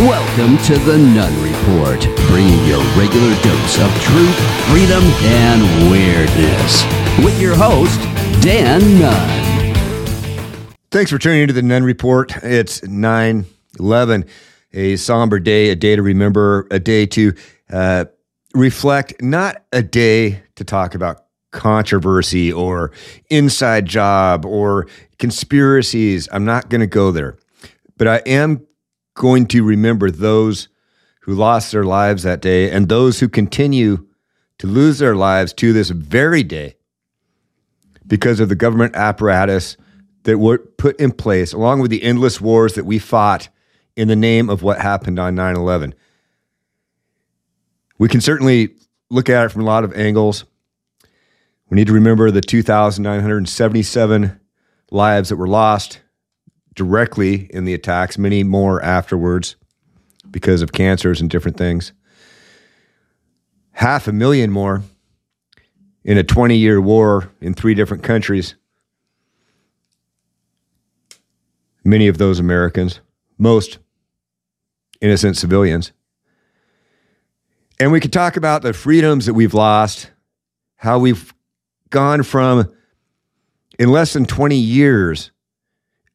Welcome to the Nunn Report, bringing your regular dose of truth, freedom, and weirdness. With your host, Dan Nunn. Thanks for tuning into the Nunn Report. It's 9 11, a somber day, a day to remember, a day to uh, reflect, not a day to talk about controversy or inside job or conspiracies. I'm not going to go there. But I am going to remember those who lost their lives that day and those who continue to lose their lives to this very day because of the government apparatus that were put in place, along with the endless wars that we fought in the name of what happened on 9 11. We can certainly look at it from a lot of angles. We need to remember the 2,977 lives that were lost directly in the attacks, many more afterwards because of cancers and different things. Half a million more in a 20 year war in three different countries. Many of those Americans, most innocent civilians. And we could talk about the freedoms that we've lost, how we've gone from, in less than 20 years,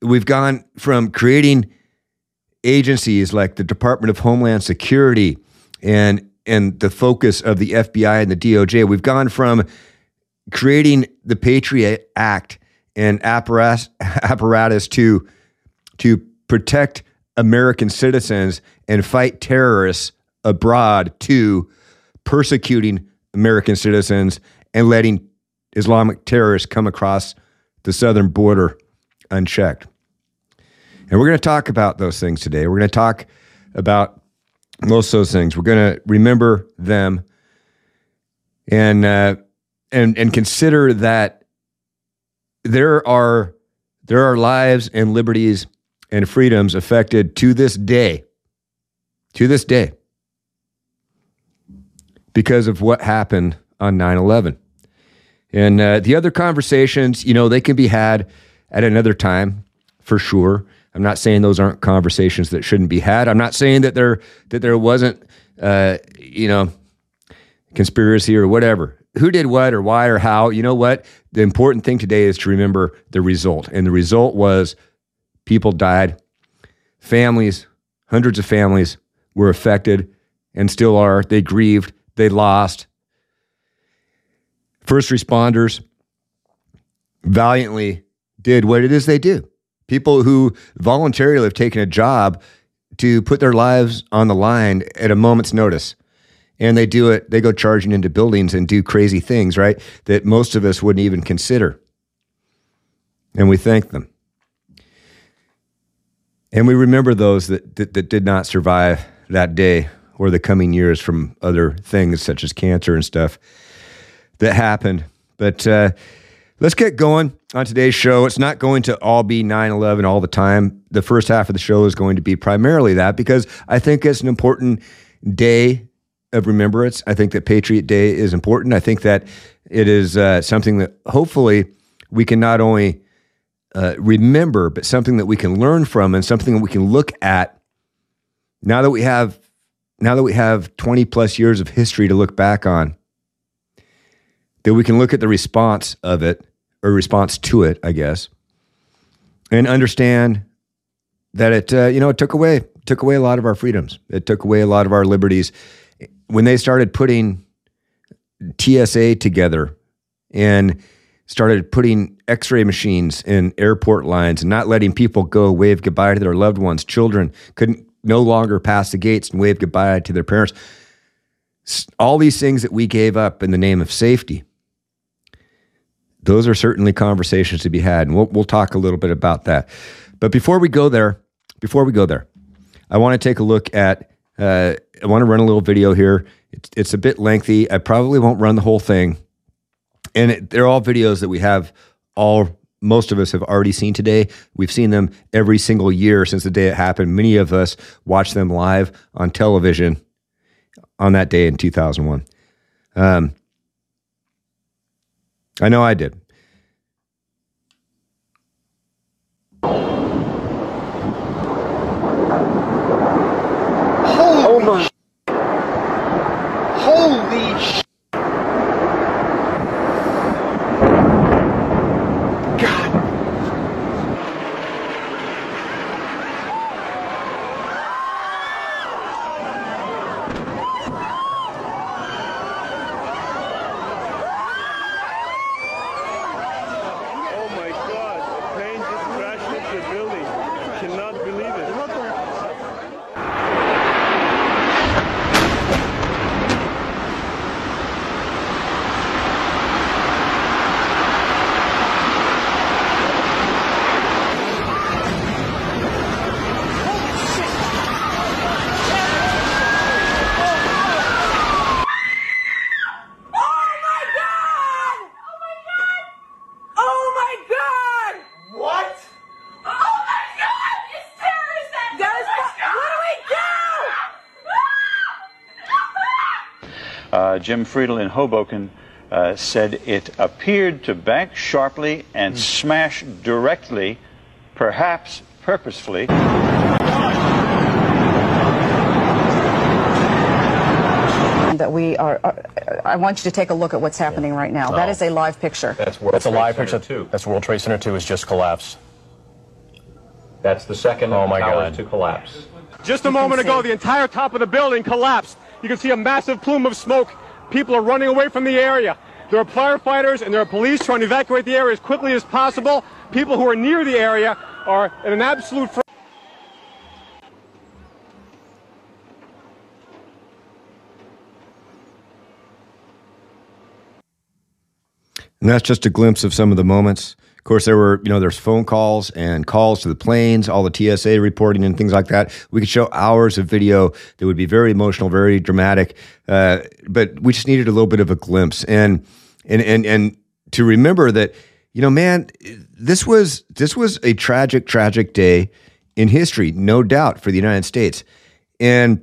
we've gone from creating agencies like the Department of Homeland Security and and the focus of the FBI and the DOJ. We've gone from creating the Patriot Act and apparatus, apparatus to to protect American citizens and fight terrorists abroad to persecuting American citizens and letting Islamic terrorists come across the southern border unchecked. And we're going to talk about those things today. We're going to talk about most of those things. We're going to remember them and uh, and and consider that there are there are lives and liberties and freedoms affected to this day, to this day, because of what happened on 9 11. And uh, the other conversations, you know, they can be had at another time for sure. I'm not saying those aren't conversations that shouldn't be had. I'm not saying that there that there wasn't, uh, you know, conspiracy or whatever. Who did what or why or how? You know what? The important thing today is to remember the result, and the result was people died, families, hundreds of families were affected, and still are. They grieved, they lost. First responders valiantly did what it is they do people who voluntarily have taken a job to put their lives on the line at a moment's notice. And they do it, they go charging into buildings and do crazy things, right? That most of us wouldn't even consider. And we thank them. And we remember those that, that, that did not survive that day or the coming years from other things such as cancer and stuff that happened. But uh, Let's get going on today's show. It's not going to all be 9 11 all the time. The first half of the show is going to be primarily that because I think it's an important day of remembrance. I think that Patriot Day is important. I think that it is uh, something that hopefully we can not only uh, remember, but something that we can learn from and something that we can look at now that we have now that we have 20 plus years of history to look back on that we can look at the response of it or response to it, I guess, and understand that it uh, you know it took away took away a lot of our freedoms. It took away a lot of our liberties when they started putting TSA together and started putting x-ray machines in airport lines and not letting people go wave goodbye to their loved ones children couldn't no longer pass the gates and wave goodbye to their parents all these things that we gave up in the name of safety those are certainly conversations to be had, and we'll we'll talk a little bit about that. But before we go there, before we go there, I want to take a look at. Uh, I want to run a little video here. It's, it's a bit lengthy. I probably won't run the whole thing, and it, they're all videos that we have all most of us have already seen today. We've seen them every single year since the day it happened. Many of us watched them live on television on that day in 2001. Um, I know I did. Cannot believe it. Oh my god! Oh my god! What? Oh my god! It's terrorist What do we do? Uh, Jim Friedel in Hoboken uh, said it appeared to bank sharply and smash directly, perhaps purposefully. that we are, are- I want you to take a look at what's happening right now. That Oh. is a live picture. That's World That's a live Center picture. Two. That's World Trade Center 2 has just collapsed. That's the second Oh my the towers God. to collapse. Just a moment ago, the entire top of the building collapsed. You can see a massive plume of smoke. People are running away from the area. There are firefighters and there are police trying to evacuate the area as quickly as possible. People who are near the area are in an absolute And that's just a glimpse of some of the moments. Of course, there were, you know, there's phone calls and calls to the planes, all the TSA reporting and things like that. We could show hours of video that would be very emotional, very dramatic. Uh, but we just needed a little bit of a glimpse and and and and to remember that, you know, man, this was this was a tragic, tragic day in history, no doubt, for the United States. And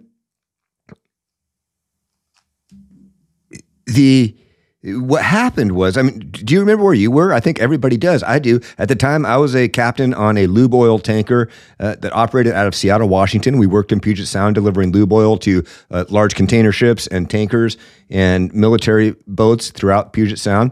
the what happened was, I mean, do you remember where you were? I think everybody does. I do. At the time, I was a captain on a lube oil tanker uh, that operated out of Seattle, Washington. We worked in Puget Sound delivering lube oil to uh, large container ships and tankers and military boats throughout Puget Sound.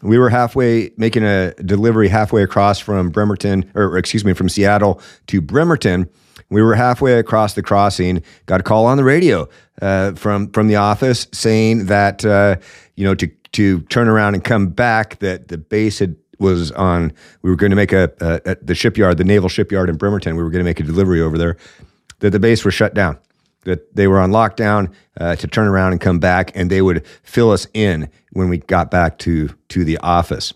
We were halfway making a delivery halfway across from Bremerton, or excuse me, from Seattle to Bremerton. We were halfway across the crossing. Got a call on the radio uh, from from the office saying that uh, you know to to turn around and come back. That the base had was on. We were going to make a, a at the shipyard, the naval shipyard in Bremerton. We were going to make a delivery over there. That the base was shut down that they were on lockdown uh, to turn around and come back, and they would fill us in when we got back to to the office.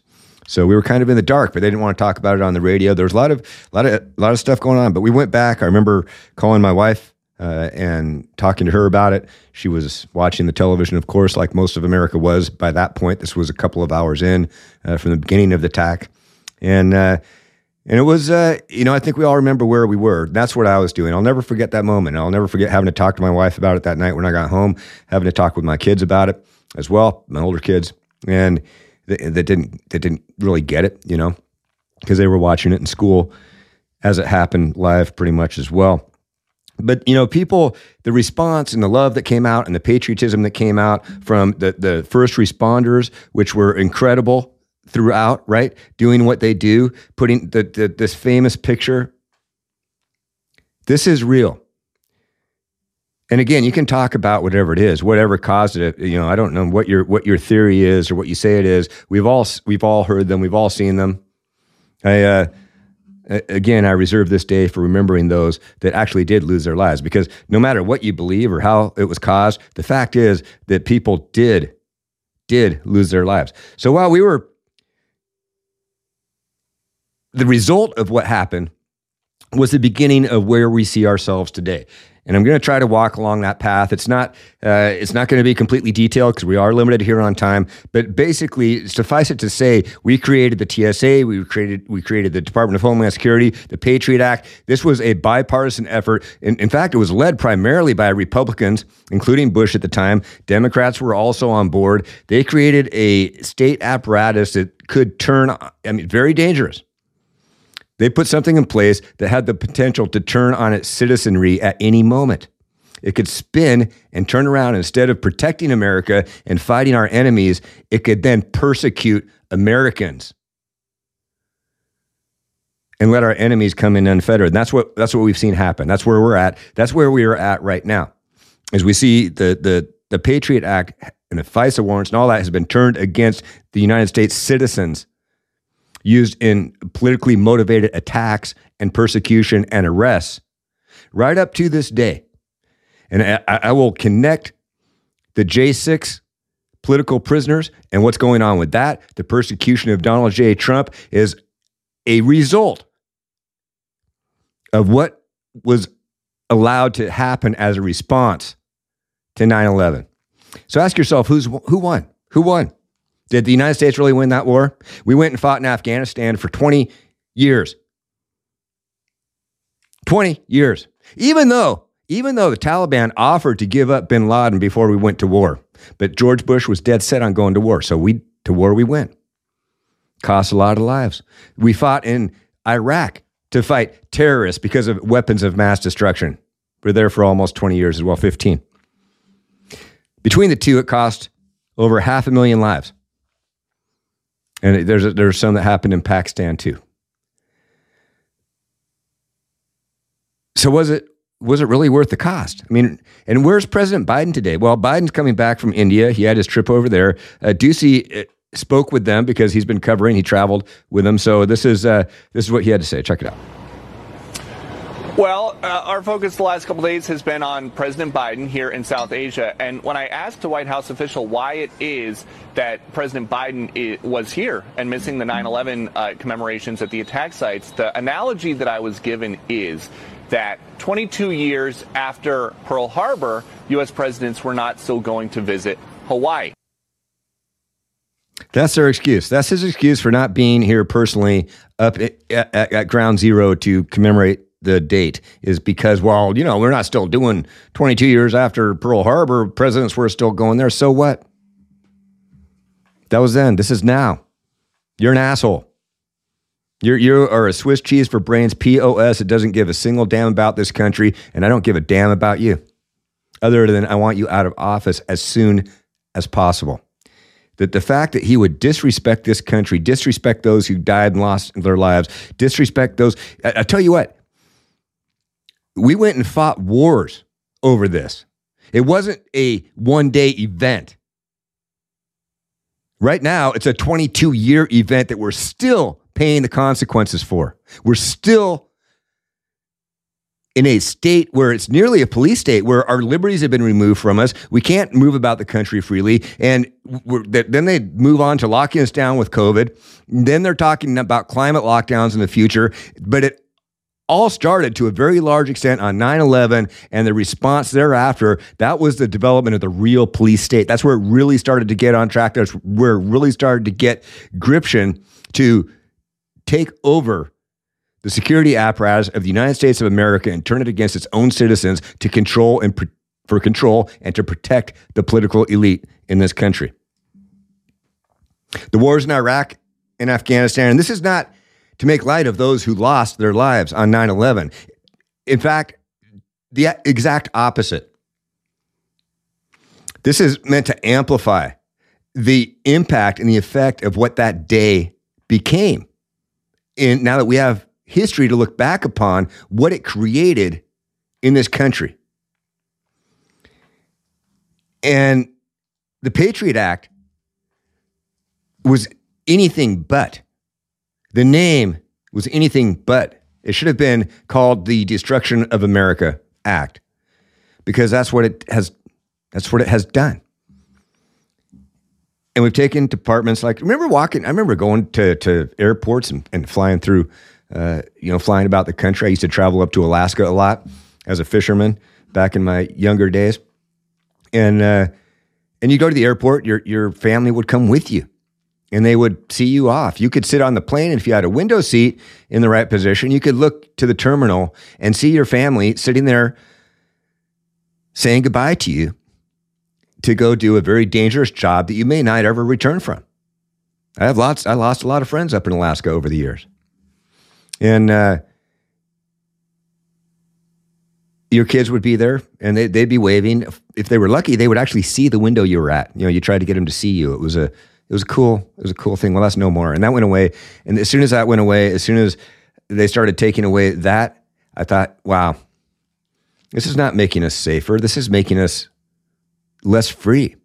So we were kind of in the dark, but they didn't want to talk about it on the radio. There was a lot of a lot of a lot of stuff going on, but we went back. I remember calling my wife uh, and talking to her about it. She was watching the television, of course, like most of America was by that point. This was a couple of hours in uh, from the beginning of the attack, and. Uh, and it was, uh, you know, I think we all remember where we were. That's what I was doing. I'll never forget that moment. I'll never forget having to talk to my wife about it that night when I got home, having to talk with my kids about it as well, my older kids, and that didn't that didn't really get it, you know, because they were watching it in school as it happened live, pretty much as well. But you know, people, the response and the love that came out, and the patriotism that came out from the the first responders, which were incredible throughout, right? Doing what they do, putting the, the this famous picture. This is real. And again, you can talk about whatever it is, whatever caused it. You know, I don't know what your what your theory is or what you say it is. We've all we've all heard them. We've all seen them. I uh, again, I reserve this day for remembering those that actually did lose their lives because no matter what you believe or how it was caused, the fact is that people did did lose their lives. So while we were the result of what happened was the beginning of where we see ourselves today. And I'm going to try to walk along that path. It's not uh, it's not going to be completely detailed because we are limited here on time. But basically, suffice it to say, we created the TSA, we created we created the Department of Homeland Security, the Patriot Act. This was a bipartisan effort. In, in fact, it was led primarily by Republicans, including Bush at the time. Democrats were also on board. They created a state apparatus that could turn. I mean, very dangerous. They put something in place that had the potential to turn on its citizenry at any moment. It could spin and turn around instead of protecting America and fighting our enemies, it could then persecute Americans and let our enemies come in unfettered. And that's what that's what we've seen happen. That's where we're at. That's where we are at right now. As we see the the the Patriot Act and the FISA warrants and all that has been turned against the United States citizens used in politically motivated attacks and persecution and arrests right up to this day. And I, I will connect the J6 political prisoners and what's going on with that. The persecution of Donald J. Trump is a result of what was allowed to happen as a response to 9 11. So ask yourself who's, who won? Who won? Did the United States really win that war? We went and fought in Afghanistan for 20 years. 20 years. Even though, even though the Taliban offered to give up bin Laden before we went to war, but George Bush was dead set on going to war. So we to war we went. Cost a lot of lives. We fought in Iraq to fight terrorists because of weapons of mass destruction. We are there for almost 20 years as well, 15. Between the two, it cost over half a million lives. And there's, there's some that happened in Pakistan too. So was it was it really worth the cost? I mean, and where's President Biden today? Well, Biden's coming back from India. He had his trip over there. Uh, Doocy uh, spoke with them because he's been covering. He traveled with them. So this is uh, this is what he had to say. Check it out. Well, uh, our focus the last couple days has been on President Biden here in South Asia. And when I asked a White House official why it is that President Biden was here and missing the 9 11 uh, commemorations at the attack sites, the analogy that I was given is that 22 years after Pearl Harbor, U.S. presidents were not still going to visit Hawaii. That's their excuse. That's his excuse for not being here personally up at, at, at ground zero to commemorate the date is because, well, you know, we're not still doing 22 years after Pearl Harbor. Presidents were still going there. So what? That was then. This is now. You're an asshole. You're, you are a Swiss cheese for brains, POS. It doesn't give a single damn about this country, and I don't give a damn about you. Other than I want you out of office as soon as possible. That the fact that he would disrespect this country, disrespect those who died and lost their lives, disrespect those. I, I tell you what, we went and fought wars over this. It wasn't a one day event. Right now, it's a 22 year event that we're still paying the consequences for. We're still in a state where it's nearly a police state where our liberties have been removed from us. We can't move about the country freely. And then they move on to locking us down with COVID. Then they're talking about climate lockdowns in the future. But it all started to a very large extent on 9 11 and the response thereafter. That was the development of the real police state. That's where it really started to get on track. That's where it really started to get gription to take over the security apparatus of the United States of America and turn it against its own citizens to control and for control and to protect the political elite in this country. The wars in Iraq and Afghanistan, and this is not to make light of those who lost their lives on 9 11. In fact, the exact opposite. This is meant to amplify the impact and the effect of what that day became And now that we have history to look back upon what it created in this country. And the Patriot Act was anything but. The name was anything but. It should have been called the Destruction of America Act because that's what it has that's what it has done. And we've taken departments like remember walking. I remember going to to airports and, and flying through, uh, you know, flying about the country. I used to travel up to Alaska a lot as a fisherman back in my younger days, and uh, and you go to the airport. Your your family would come with you, and they would see you off. You could sit on the plane, and if you had a window seat in the right position, you could look to the terminal and see your family sitting there saying goodbye to you to go do a very dangerous job that you may not ever return from. I have lots. I lost a lot of friends up in Alaska over the years, and uh, your kids would be there, and they, they'd be waving. If they were lucky, they would actually see the window you were at. You know, you tried to get them to see you. It was a it was a cool it was a cool thing. Well, that's no more, and that went away. And as soon as that went away, as soon as they started taking away that, I thought, wow, this is not making us safer. This is making us less free.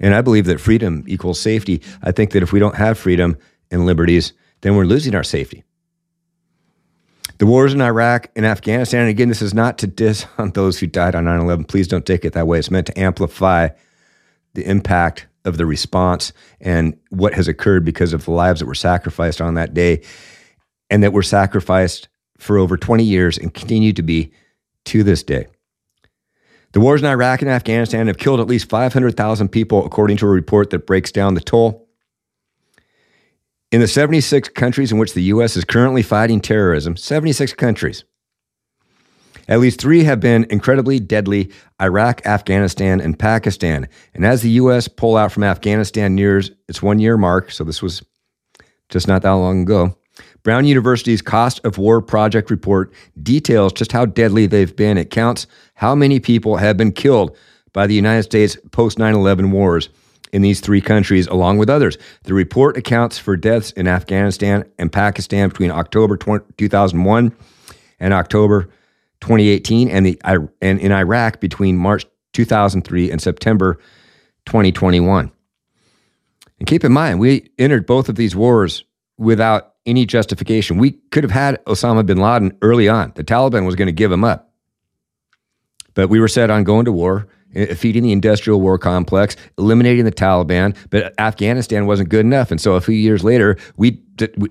And I believe that freedom equals safety. I think that if we don't have freedom and liberties, then we're losing our safety. The wars in Iraq and Afghanistan, and again, this is not to diss on those who died on 9 11. Please don't take it that way. It's meant to amplify the impact of the response and what has occurred because of the lives that were sacrificed on that day and that were sacrificed for over 20 years and continue to be to this day. The wars in Iraq and Afghanistan have killed at least 500,000 people, according to a report that breaks down the toll. In the 76 countries in which the U.S. is currently fighting terrorism, 76 countries, at least three have been incredibly deadly Iraq, Afghanistan, and Pakistan. And as the U.S. pullout from Afghanistan nears its one year mark, so this was just not that long ago, Brown University's Cost of War Project report details just how deadly they've been. It counts how many people have been killed by the United States post 9 11 wars in these three countries, along with others. The report accounts for deaths in Afghanistan and Pakistan between October 20, 2001 and October 2018, and, the, and in Iraq between March 2003 and September 2021. And keep in mind, we entered both of these wars without any justification. We could have had Osama bin Laden early on. The Taliban was going to give him up. But we were set on going to war, eh, feeding the industrial war complex, eliminating the Taliban. But Afghanistan wasn't good enough. And so a few years later, we, we,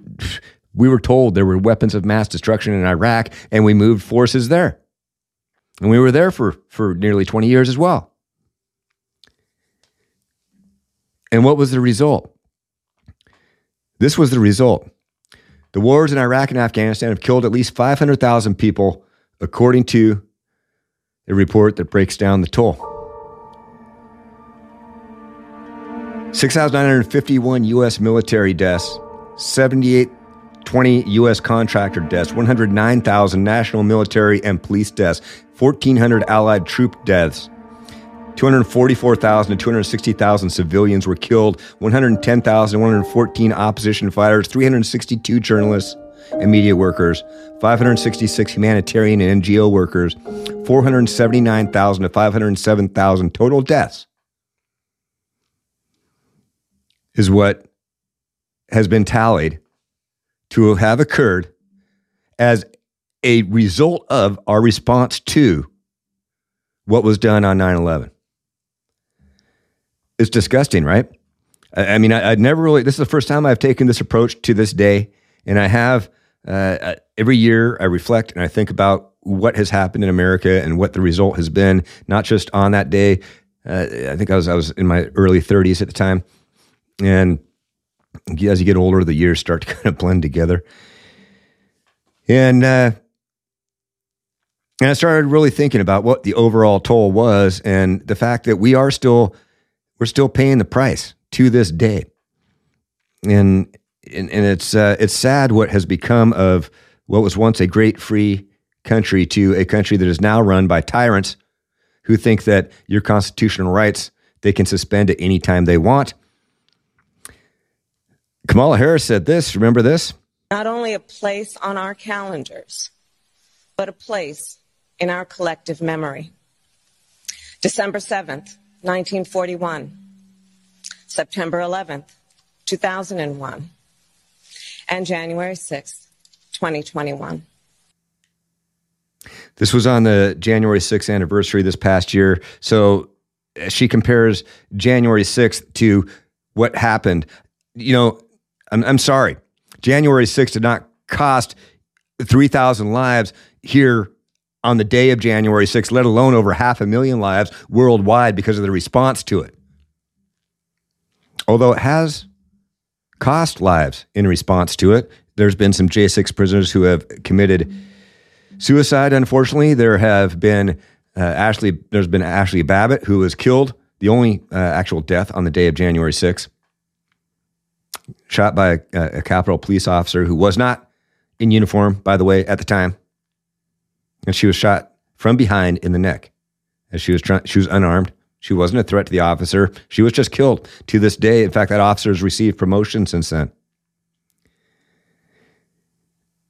we were told there were weapons of mass destruction in Iraq, and we moved forces there. And we were there for, for nearly 20 years as well. And what was the result? This was the result. The wars in Iraq and Afghanistan have killed at least 500,000 people, according to a report that breaks down the toll. 6,951 U.S. military deaths, 78 20 U.S. contractor deaths, 109,000 national military and police deaths, 1,400 allied troop deaths, 244,000 to 260,000 civilians were killed, 110,000 114 opposition fighters, 362 journalists and media workers, 566 humanitarian and NGO workers, 479,000 to 507,000 total deaths is what has been tallied to have occurred as a result of our response to what was done on 9 11. It's disgusting, right? I, I mean, I, would never really, this is the first time I've taken this approach to this day. And I have uh, every year I reflect and I think about what has happened in America and what the result has been, not just on that day. Uh, I think I was I was in my early 30s at the time, and as you get older, the years start to kind of blend together. And uh, and I started really thinking about what the overall toll was, and the fact that we are still we're still paying the price to this day. And and, and it's uh, it's sad what has become of what was once a great free country to a country that is now run by tyrants who think that your constitutional rights they can suspend at any time they want. Kamala Harris said this. Remember this? Not only a place on our calendars, but a place in our collective memory. December 7th, 1941, September 11th, 2001, and January 6th, 2021. This was on the January 6th anniversary this past year. So uh, she compares January 6th to what happened. You know, I'm, I'm sorry. January 6th did not cost 3,000 lives here on the day of January 6th, let alone over half a million lives worldwide because of the response to it. Although it has cost lives in response to it, there's been some J6 prisoners who have committed suicide. Unfortunately, there have been uh, Ashley. There's been Ashli Babbitt who was killed, the only uh, actual death on the day of January 6th, shot by a, a Capitol police officer who was not in uniform, by the way, at the time and she was shot from behind in the neck as she was trying. She was unarmed. She wasn't a threat to the officer. She was just killed. To this day, in fact, that officer has received promotion since then.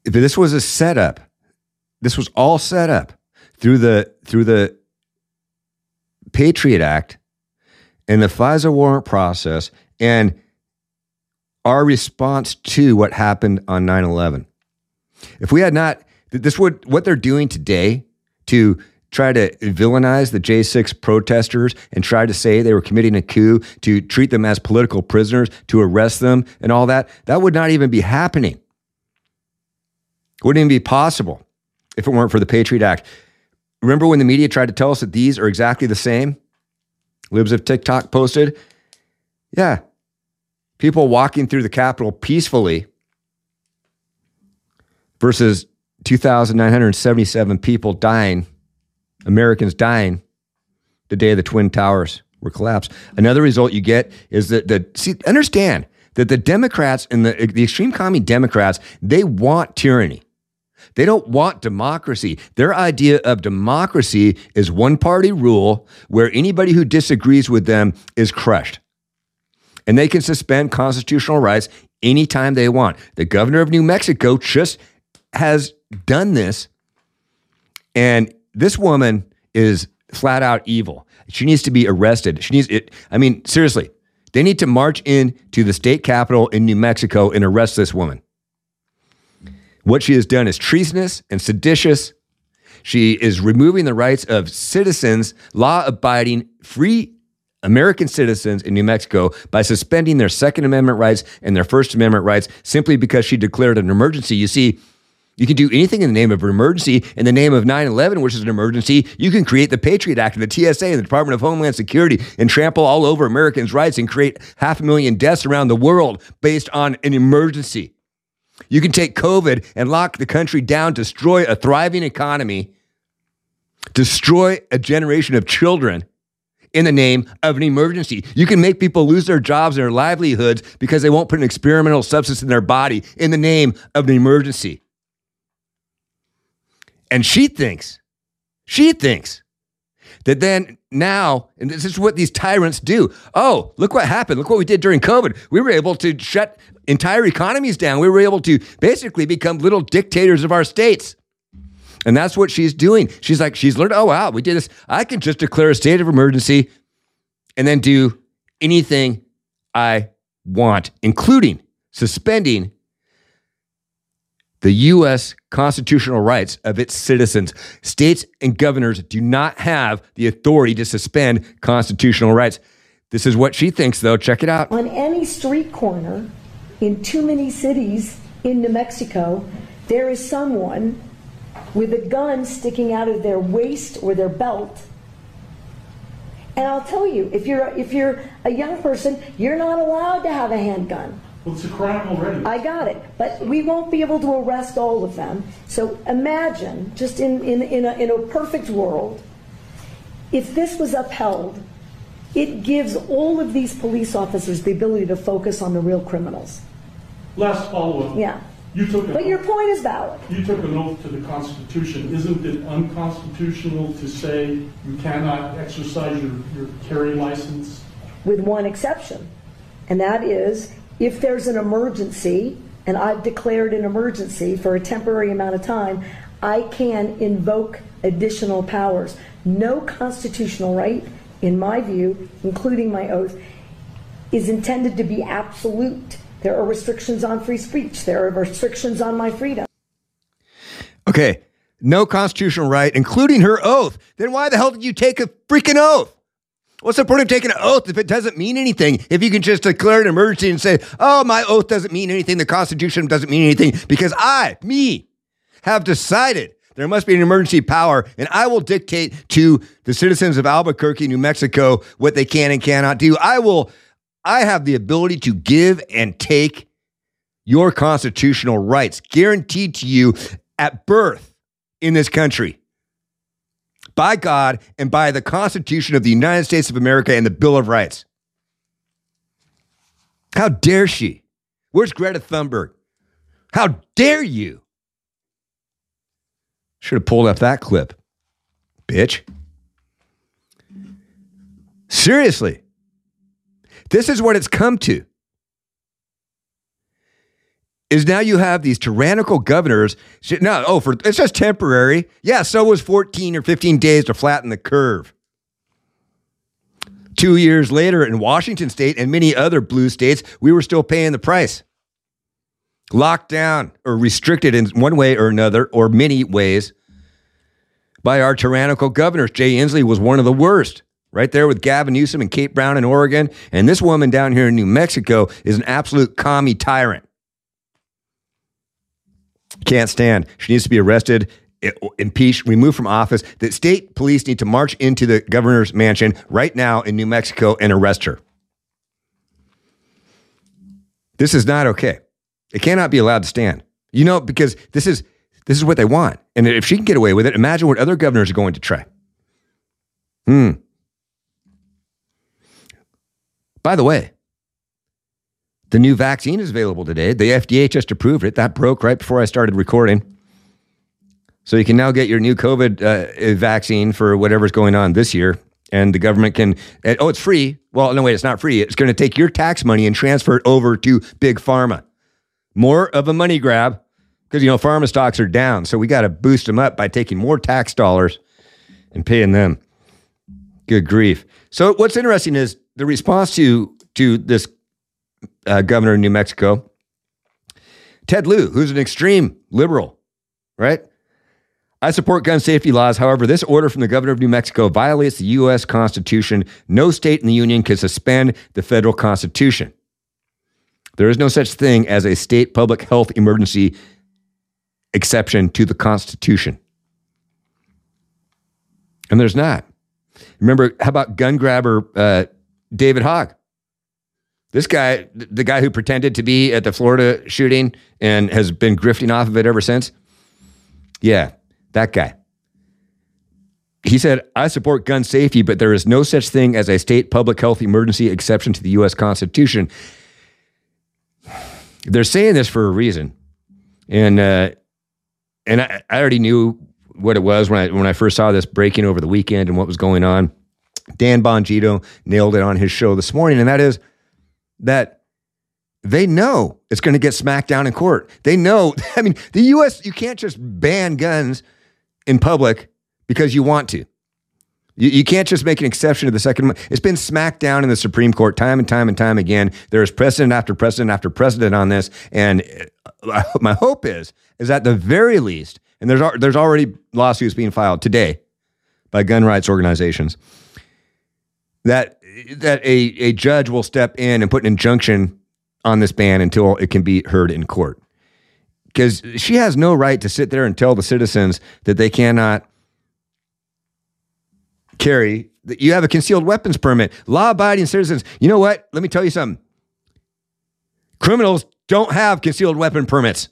If this was a setup, this was all set up through the through the Patriot Act and the FISA warrant process and our response to what happened on 9 11. If we had not, this would, what they're doing today to try to villainize the J6 protesters and try to say they were committing a coup, to treat them as political prisoners, to arrest them and all that, that would not even be happening. Wouldn't even be possible if it weren't for the Patriot Act. Remember when the media tried to tell us that these are exactly the same? Libs of TikTok posted. Yeah. People walking through the Capitol peacefully versus 2,977 people dying, Americans dying the day the Twin Towers were collapsed. Another result you get is that the see understand that the Democrats and the the extreme commie Democrats they want tyranny. They don't want democracy. Their idea of democracy is one party rule where anybody who disagrees with them is crushed. And they can suspend constitutional rights anytime they want. The governor of New Mexico just has done this. And this woman is flat out evil. She needs to be arrested. She needs it. I mean, seriously, they need to march in to the state capitol in New Mexico and arrest this woman. What she has done is treasonous and seditious. She is removing the rights of citizens, law abiding, free American citizens in New Mexico by suspending their Second Amendment rights and their First Amendment rights simply because she declared an emergency. You see, you can do anything in the name of an emergency. In the name of 9 11, which is an emergency, you can create the Patriot Act and the TSA and the Department of Homeland Security and trample all over Americans' rights and create half a million deaths around the world based on an emergency. You can take COVID and lock the country down, destroy a thriving economy, destroy a generation of children in the name of an emergency. You can make people lose their jobs and their livelihoods because they won't put an experimental substance in their body in the name of an emergency. And she thinks, she thinks that then now, and this is what these tyrants do. Oh, look what happened. Look what we did during COVID. We were able to shut entire economies down. We were able to basically become little dictators of our states. And that's what she's doing. She's like, she's learned, oh, wow, we did this. I can just declare a state of emergency and then do anything I want, including suspending the U.S. constitutional rights of its citizens. States and governors do not have the authority to suspend constitutional rights. This is what she thinks, though. Check it out. On any street corner in too many cities in New Mexico, there is someone with a gun sticking out of their waist or their belt. And I'll tell you, if you're if you're a young person, you're not allowed to have a handgun. Well, it's a crime already. I got it. But we won't be able to arrest all of them. So imagine, just in, in, in, a, in a perfect world, if this was upheld, it gives all of these police officers the ability to focus on the real criminals. Last follow-up. Yeah. You took an But your oath- point is valid. You took an oath to the Constitution. Isn't it unconstitutional to say you cannot exercise your, your carry license? with one exception, and that is if there's an emergency, and I've declared an emergency for a temporary amount of time, I can invoke additional powers. No constitutional right, in my view, including my oath, is intended to be absolute. There are restrictions on free speech, there are restrictions on my freedom. Okay, no constitutional right, including her oath. Then why the hell did you take a freaking oath? What's the point of taking an oath if it doesn't mean anything? If you can just declare an emergency and say, oh, my oath doesn't mean anything, the Constitution doesn't mean anything, because I, me, have decided there must be an emergency power, and I will dictate to the citizens of Albuquerque, New Mexico, what they can and cannot do. I will, I have the ability to give and take your constitutional rights guaranteed to you at birth in this country by God and by the Constitution of the United States of America and the Bill of Rights. How dare she? Where's Greta Thunberg? How dare you? Should have pulled up that clip, bitch. Seriously. This is what it's come to. Is now you have these tyrannical governors. No, oh, for it's just temporary. Yeah, so was 14 or 15 days to flatten the curve. two years later in Washington state and many other blue states, we were still paying the price. Locked down or restricted in one way or another, or many ways, by our tyrannical governors. Jay Inslee was one of the worst, right there with Gavin Newsom and Kate Brown in Oregon. And this woman down here in New Mexico is an absolute commie tyrant. Can't stand. She needs to be arrested, impeached, removed from office. The state police need to march into the governor's mansion right now in New Mexico and arrest her. This is not okay. It cannot be allowed to stand. You know, because this is this is what they want. And if she can get away with it, imagine what other governors are going to try. Hmm. By the way, the new vaccine is available today. The FDA just approved it. That broke right before I started recording. So you can now get your new COVID uh, vaccine for whatever's going on this year. And the government can, uh, oh, it's free. Well, no, wait, it's not free. It's going to take your tax money and transfer it over to Big Pharma. More of a money grab because, you know, pharma stocks are down. So we got to boost them up by taking more tax dollars and paying them. Good grief. So what's interesting is the response to to this uh, governor in New Mexico, Ted Lieu, who's an extreme liberal, right? I support gun safety laws. However, this order from the governor of New Mexico violates the U.S. Constitution. No state in the union can suspend the federal Constitution. There is no such thing as a state public health emergency exception to the Constitution. And there's not. Remember, how about gun grabber uh, David Hogg? This guy, the guy who pretended to be at the Florida shooting and has been grifting off of it ever since. Yeah, that guy. He said, I support gun safety, but there is no such thing as a state public health emergency exception to the U.S. Constitution. They're saying this for a reason. And, uh, and I, I already knew what it was when I, when I first saw this breaking over the weekend and what was going on. Dan Bongino nailed it on his show this morning, and that is that they know it's going to get smacked down in court. They know, I mean, the US, you can't just ban guns in public because you want to. You, you can't just make an exception to the Second Amendment. It's been smacked down in the Supreme Court time and time and time again. There is precedent after precedent after precedent on this. And uh, my hope is, is at the very least, and there's, there's already lawsuits being filed today by gun rights organizations, that that a, a judge will step in and put an injunction on this ban until it can be heard in court. Because she has no right to sit there and tell the citizens that they cannot carry, that you have a concealed weapons permit. Law abiding citizens, you know what? Let me tell you something. Criminals don't have concealed weapon permits.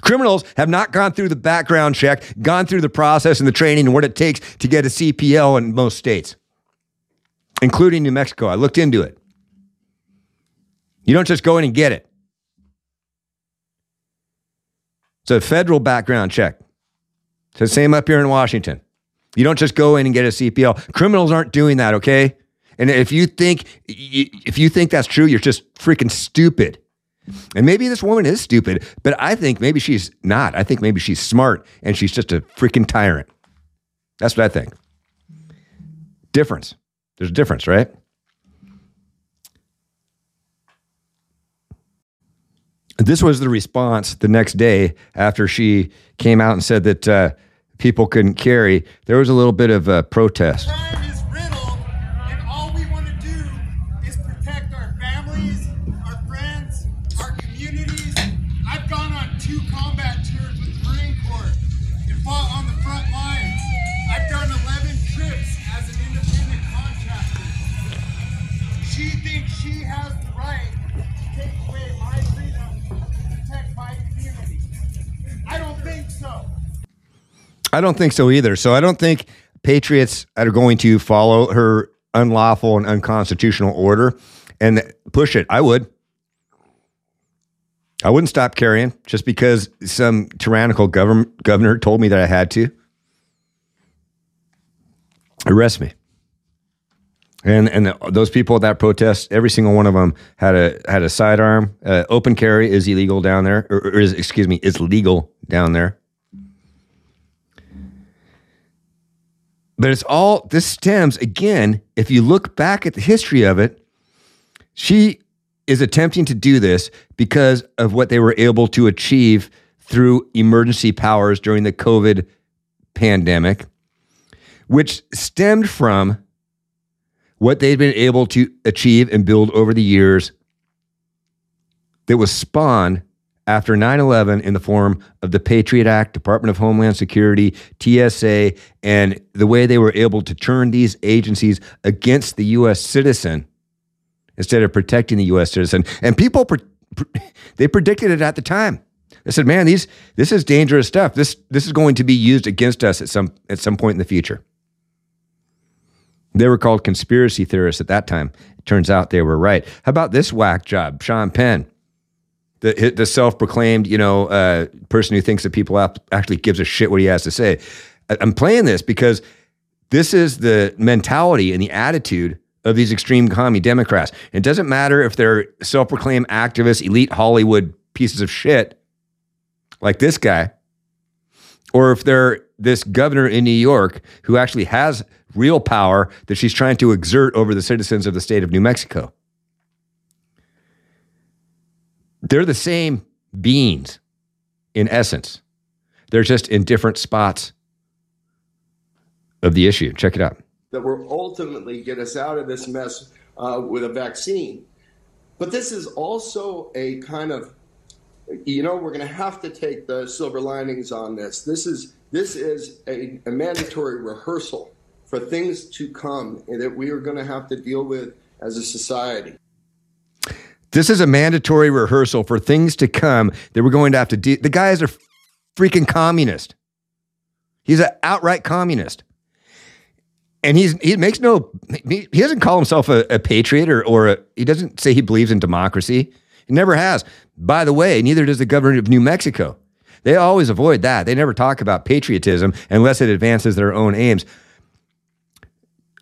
Criminals have not gone through the background check, gone through the process and the training and what it takes to get a CPL in most states, including New Mexico. I looked into it. You don't just go in and get it. It's a federal background check. It's the same up here in Washington. You don't just go in and get a CPL. Criminals aren't doing that, okay? And if you think if you think that's true, you're just freaking stupid. And maybe this woman is stupid, but I think maybe she's not. I think maybe she's smart and she's just a freaking tyrant. That's what I think. Difference. There's a difference, right? This was the response the next day after she came out and said that uh, people couldn't carry. There was a little bit of a protest. I don't think so either. So I don't think patriots are going to follow her unlawful and unconstitutional order and push it. I would. I wouldn't stop carrying just because some tyrannical governor told me that I had to. Arrest me. And and the, those people at that protest, every single one of them had a had a sidearm. Uh, open carry is illegal down there, or, or is excuse me, is legal down there. But it's all, this stems, again, if you look back at the history of it, she is attempting to do this because of what they were able to achieve through emergency powers during the COVID pandemic, which stemmed from what they'd been able to achieve and build over the years that was spawned after 9 11 in the form of the Patriot Act, Department of Homeland Security, TSA, and the way they were able to turn these agencies against the U.S. citizen instead of protecting the U.S. citizen. And people, pre- pre- they predicted it at the time. They said, "Man, these this is dangerous stuff. This this is going to be used against us at some at some point in the future." They were called conspiracy theorists at that time. It turns out they were right. How about this whack job, Sean Penn? The the self proclaimed you know uh, person who thinks that people actually gives a shit what he has to say. I'm playing this because this is the mentality and the attitude of these extreme commie Democrats. It doesn't matter if they're self proclaimed activists, elite Hollywood pieces of shit like this guy, or if they're this governor in New York who actually has real power that she's trying to exert over the citizens of the state of New Mexico. They're the same beings in essence. They're just in different spots of the issue. Check it out. That will ultimately get us out of this mess uh, with a vaccine. But this is also a kind of, you know, we're going to have to take the silver linings on this. This is this is a, a mandatory rehearsal for things to come that we are going to have to deal with as a society. This is a mandatory rehearsal for things to come that we're going to have to do. The guy is a freaking communist. He's an outright communist. And he's he makes no he, he doesn't call himself a, a patriot or or a, he doesn't say he believes in democracy. He never has. By the way, neither does the governor of New Mexico. They always avoid that. They never talk about patriotism unless it advances their own aims.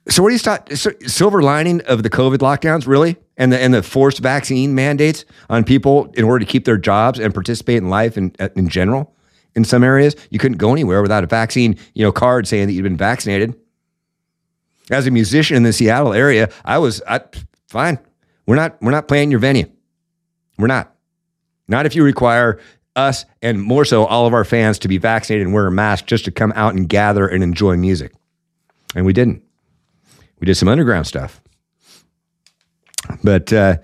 So what do you start silver lining of the COVID lockdowns, really? And the and the forced vaccine mandates on people in order to keep their jobs and participate in life in uh, in general. In some areas, you couldn't go anywhere without a vaccine, you know, card saying that you'd been vaccinated. As a musician in the Seattle area, I was I, fine. We're not we're not playing your venue. We're not. Not if you require us and more so all of our fans to be vaccinated and wear a mask just to come out and gather and enjoy music. And we didn't. We did some underground stuff. But uh,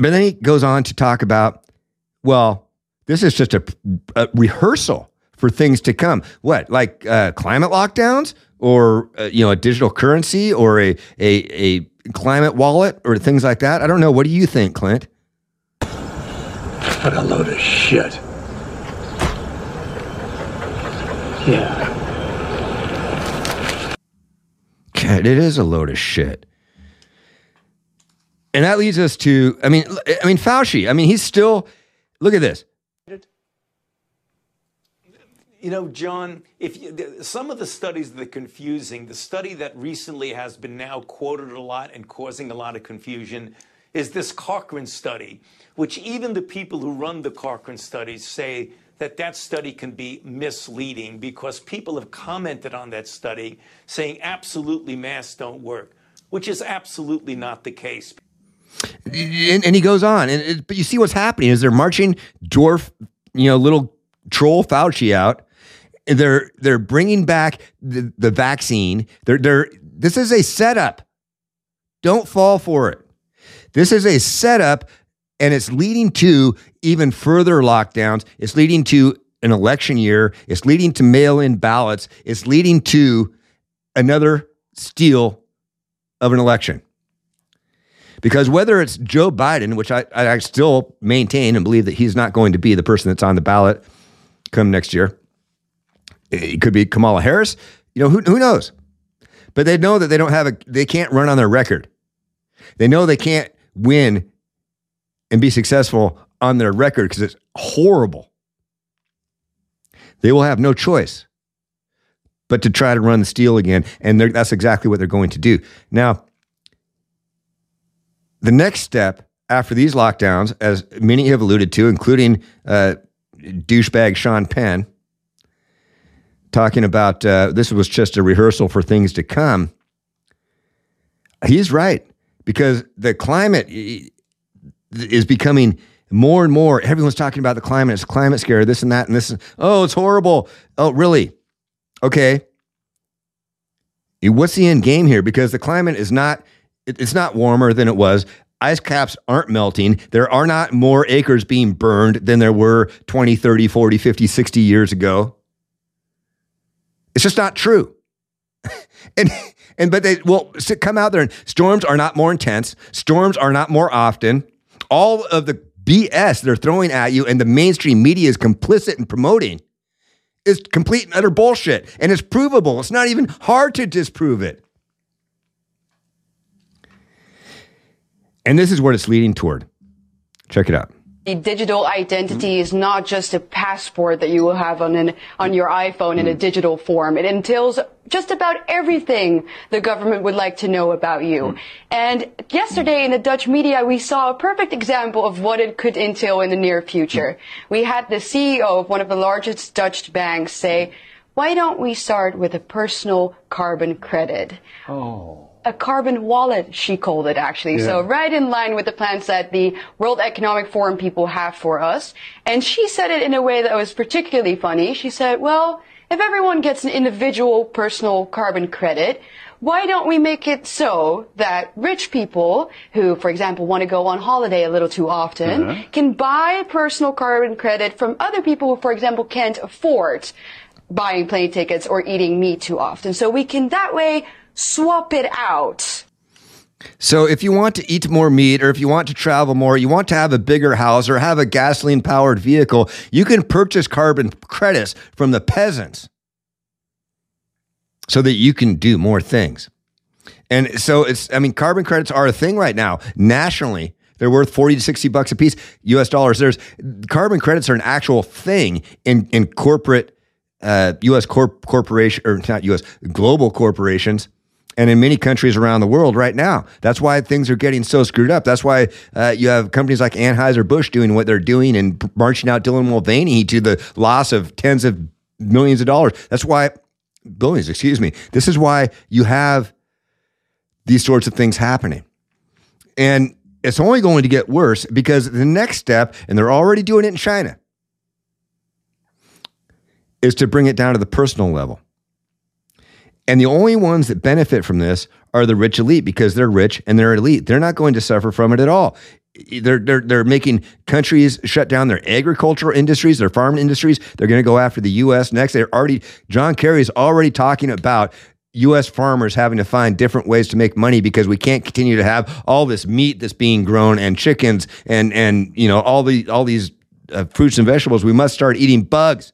but then he goes on to talk about, well, this is just a, a rehearsal for things to come. What, like uh, climate lockdowns, or uh, you know, a digital currency, or a, a a climate wallet, or things like that? I don't know. What do you think, Clint? What a load of shit. Yeah. God, it is a load of shit. And that leads us to, I mean, I mean Fauci. I mean, he's still. Look at this. You know, John, if you, some of the studies that are confusing, the study that recently has been now quoted a lot and causing a lot of confusion is this Cochrane study, which even the people who run the Cochrane studies say that that study can be misleading because people have commented on that study saying absolutely masks don't work, which is absolutely not the case. And, and he goes on, and it, but you see what's happening is they're marching dwarf, you know, little troll Fauci out. They're they're bringing back the, the vaccine. They're they're this is a setup. Don't fall for it. This is a setup, and it's leading to even further lockdowns. It's leading to an election year. It's leading to mail in ballots. It's leading to another steal of an election. Because whether it's Joe Biden, which I, I still maintain and believe that he's not going to be the person that's on the ballot come next year, it could be Kamala Harris. You know, who, who knows? But they know that they don't have a, they can't run on their record. They know they can't win and be successful on their record because it's horrible. They will have no choice but to try to run the steal again. And that's exactly what they're going to do. Now, the next step after these lockdowns, as many have alluded to, including uh, douchebag Sean Penn, talking about uh, this was just a rehearsal for things to come. He's right because the climate is becoming more and more. Everyone's talking about the climate. It's climate scare, this and that, and this. And oh, it's horrible. Oh, really? Okay. What's the end game here? Because the climate is not. It's not warmer than it was. Ice caps aren't melting. There are not more acres being burned than there were 20, 30, 40, 50, 60 years ago. It's just not true. and and but they will come out there and storms are not more intense. Storms are not more often. All of the BS they're throwing at you and the mainstream media is complicit in promoting is complete and utter bullshit. And it's provable. It's not even hard to disprove it. And this is what it's leading toward. Check it out. The digital identity is not just a passport that you will have on an, on your iPhone in a mm. digital form. It entails just about everything the government would like to know about you. Mm. And yesterday in the Dutch media, we saw a perfect example of what it could entail in the near future. Mm. We had the CEO of one of the largest Dutch banks say, why don't we start with a personal carbon credit? Oh a carbon wallet, she called it actually. Yeah. So right in line with the plans that the World Economic Forum people have for us. And she said it in a way that was particularly funny. She said, well, if everyone gets an individual personal carbon credit, why don't we make it so that rich people who, for example, want to go on holiday a little too often uh-huh. can buy a personal carbon credit from other people who, for example, can't afford buying plane tickets or eating meat too often. So we can that way swap it out. So, if you want to eat more meat or if you want to travel more, you want to have a bigger house or have a gasoline powered vehicle, you can purchase carbon credits from the peasants so that you can do more things. And so, it's, I mean, carbon credits are a thing right now nationally. They're worth 40 to 60 bucks a piece, US dollars. There's carbon credits are an actual thing in, in corporate, uh, US corp, corporation, or not US, global corporations and in many countries around the world right now. That's why things are getting so screwed up. That's why uh, you have companies like Anheuser-Busch doing what they're doing and marching out Dylan Mulvaney to the loss of tens of millions of dollars. That's why, billions, excuse me. This is why you have these sorts of things happening. And it's only going to get worse because the next step, and they're already doing it in China, is to bring it down to the personal level. And the only ones that benefit from this are the rich elite because they're rich and they're elite. They're not going to suffer from it at all. They're, they're, they're making countries shut down their agricultural industries, their farm industries. They're going to go after the U.S. next. They're already, John Kerry is already talking about U.S. farmers having to find different ways to make money because we can't continue to have all this meat that's being grown and chickens and, and you know, all, the, all these uh, fruits and vegetables. We must start eating bugs.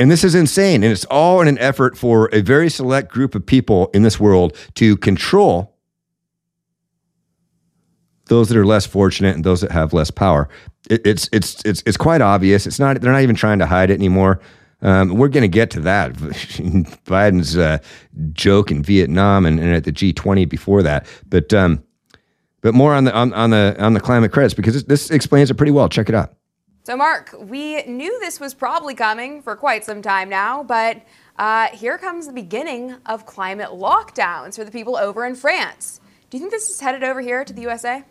And this is insane. And it's all in an effort for a very select group of people in this world to control those that are less fortunate and those that have less power. It, it's, it's, it's, it's quite obvious. It's not, they're not even trying to hide it anymore. Um, we're going to get to that. Biden's uh, joke in Vietnam and, and, at the G20 before that. But, um, but more on the, on, on, the, on the climate credits because this, this explains it pretty well. Check it out. So, Mark, we knew this was probably coming for quite some time now, but uh, here comes the beginning of climate lockdowns for the people over in France. Do you think this is headed over here to the USA?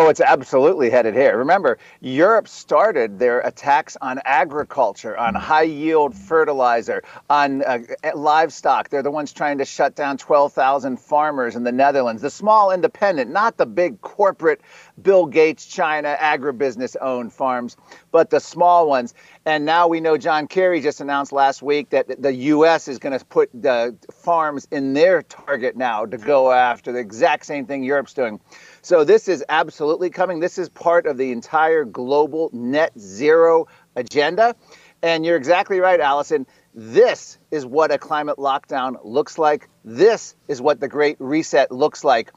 Oh, it's absolutely headed here. Remember, Europe started their attacks on agriculture, on high yield fertilizer, on uh, livestock. They're the ones trying to shut down 12,000 farmers in the Netherlands, the small independent, not the big corporate Bill Gates, China, agribusiness owned farms, but the small ones. And now we know John Kerry just announced last week that the U.S. is going to put the farms in their target now to go after the exact same thing Europe's doing. So this is absolutely coming. This is part of the entire global net zero agenda. And you're exactly right, Allison. This is what a climate lockdown looks like. This is what the Great Reset looks like.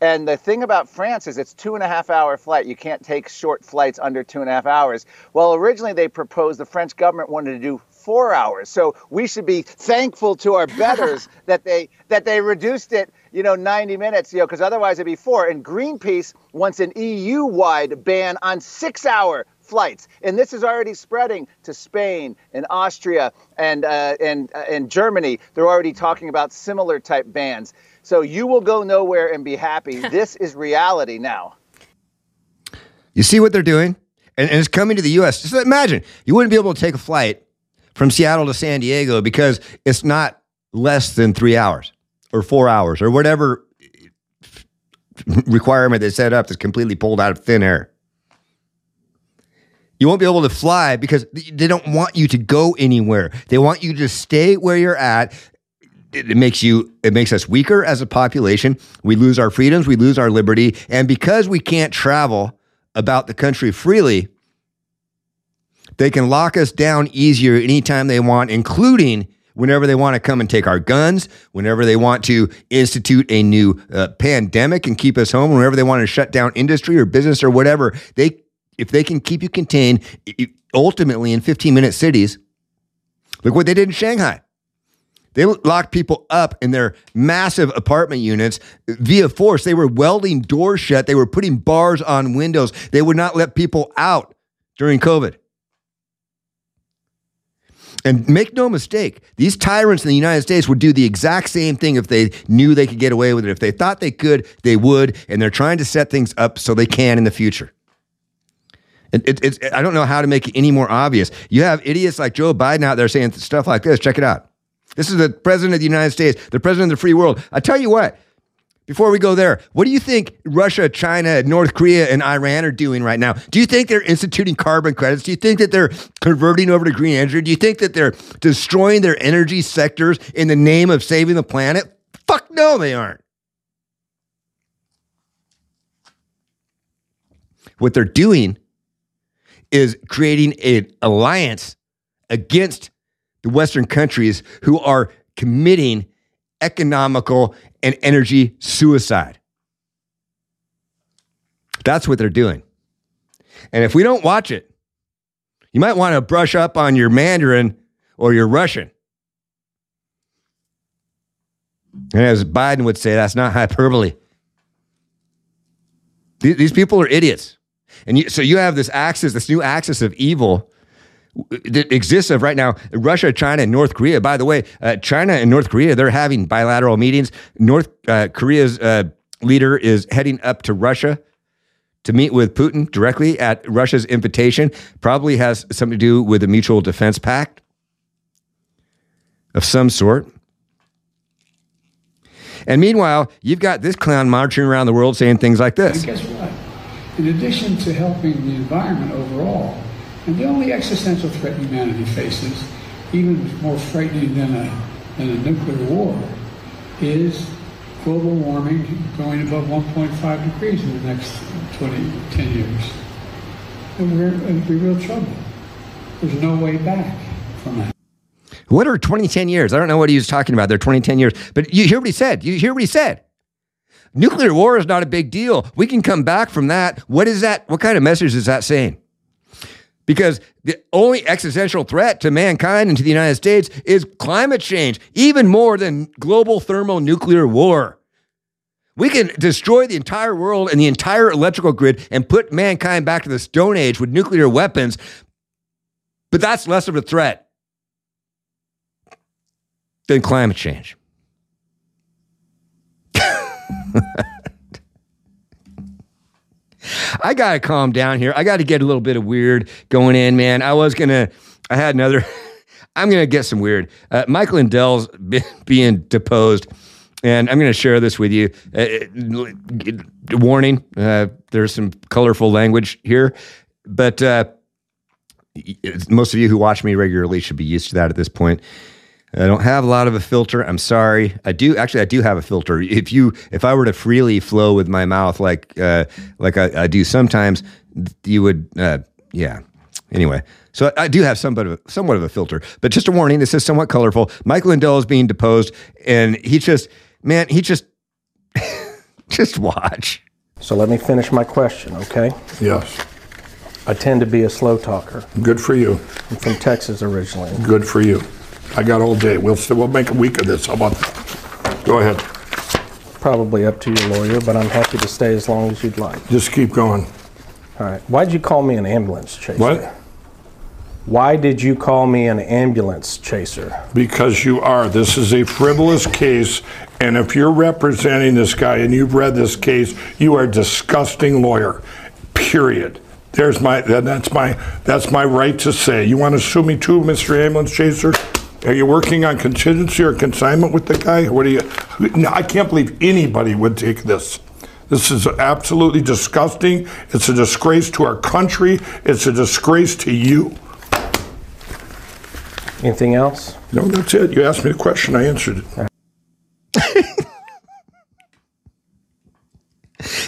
And the thing about France is it's two and a half hour flight. You can't take short flights under two and a half hours. Well, originally they proposed the French government wanted to do four hours. So we should be thankful to our betters that they that they reduced it, you know, 90 minutes, you know, because otherwise it'd be four. And Greenpeace wants an EU-wide ban on six-hour flights. And this is already spreading to Spain and Austria and, uh, and, uh, and Germany. They're already talking about similar type bans. So you will go nowhere and be happy. this is reality now. You see what they're doing? And, and it's coming to the U.S. Just imagine you wouldn't be able to take a flight from Seattle to San Diego because it's not less than three hours or four hours or whatever requirement they set up that's completely pulled out of thin air. You won't be able to fly because they don't want you to go anywhere. They want you to stay where you're at. It, makes you it makes us weaker as a population. We lose our freedoms, we lose our liberty, and because we can't travel about the country freely, they can lock us down easier anytime they want, including whenever they want to come and take our guns, whenever they want to institute a new uh, pandemic and keep us home, whenever they want to shut down industry or business or whatever, they if they can keep you contained ultimately in 15 minute cities, look what they did in Shanghai. They locked people up in their massive apartment units via force. They were welding doors shut. They were putting bars on windows. They would not let people out during COVID. And make no mistake, these tyrants in the United States would do the exact same thing if they knew they could get away with it. If they thought they could, they would. And they're trying to set things up so they can in the future. It, it, I don't know how to make it any more obvious. You have idiots like Joe Biden out there saying stuff like this. Check it out. This is the president of the United States, the president of the free world. I tell you what, before we go there, what do you think Russia, China, North Korea, and Iran are doing right now? Do you think they're instituting carbon credits? Do you think that they're converting over to green energy? Do you think that they're destroying their energy sectors in the name of saving the planet? Fuck no, they aren't. What they're doing is creating an alliance against the Western countries who are committing economical and energy suicide. That's what they're doing. And if we don't watch it, you might want to brush up on your Mandarin or your Russian. And as Biden would say, that's not hyperbole. These people are idiots. And you, so you have this axis, this new axis of evil that exists of right now Russia, China, and North Korea. By the way, uh, China and North Korea, they're having bilateral meetings. North uh, Korea's uh, leader is heading up to Russia to meet with Putin directly at Russia's invitation. Probably has something to do with a mutual defense pact of some sort. And meanwhile, you've got this clown marching around the world saying things like this. In addition to helping the environment overall, and the only existential threat humanity faces, even more frightening than a, than a nuclear war, is global warming going above 1.5 degrees in the next 20, 10 years. And we're in real trouble. There's no way back from that. What are 2010 years? I don't know what he was talking about there, 2010 years. But you hear what he said. You hear what he said. Nuclear war is not a big deal. We can come back from that. What is that? What kind of message is that saying? because the only existential threat to mankind and to the United States is climate change, even more than global thermonuclear war. We can destroy the entire world and the entire electrical grid and put mankind back to the Stone Age with nuclear weapons, but that's less of a threat than climate change. I got to calm down here. I got to get a little bit of weird going in, man. I was going to, I had another, I'm going to get some weird. Uh, Michael Lindell's being deposed, and I'm going to share this with you. Uh, warning, uh, there's some colorful language here, but uh, most of you who watch me regularly should be used to that at this point. I don't have a lot of a filter. I'm sorry. I do actually. I do have a filter. If you, if I were to freely flow with my mouth like, uh, like I, I do sometimes, you would, uh, yeah. Anyway, so I do have somewhat of a, somewhat of a filter, but just a warning. This is somewhat colorful. Michael Lindell is being deposed, and he just, man, he just, just watch. So let me finish my question, okay? Yes. I tend to be a slow talker. Good for you. I'm from Texas originally. Good for you. I got all day. We'll we'll make a week of this. How about that? Go ahead. Probably up to your lawyer, but I'm happy to stay as long as you'd like. Just keep going. All right. Why'd you call me an ambulance chaser? What? Why did you call me an ambulance chaser? Because you are. This is a frivolous case, and if you're representing this guy and you've read this case, you are a disgusting lawyer. Period. There's my that's my that's my right to say. You want to sue me too, Mr. Ambulance Chaser? Are you working on contingency or consignment with the guy? What do you? No, I can't believe anybody would take this. This is absolutely disgusting. It's a disgrace to our country. It's a disgrace to you. Anything else? No, that's it. You asked me the question, I answered it.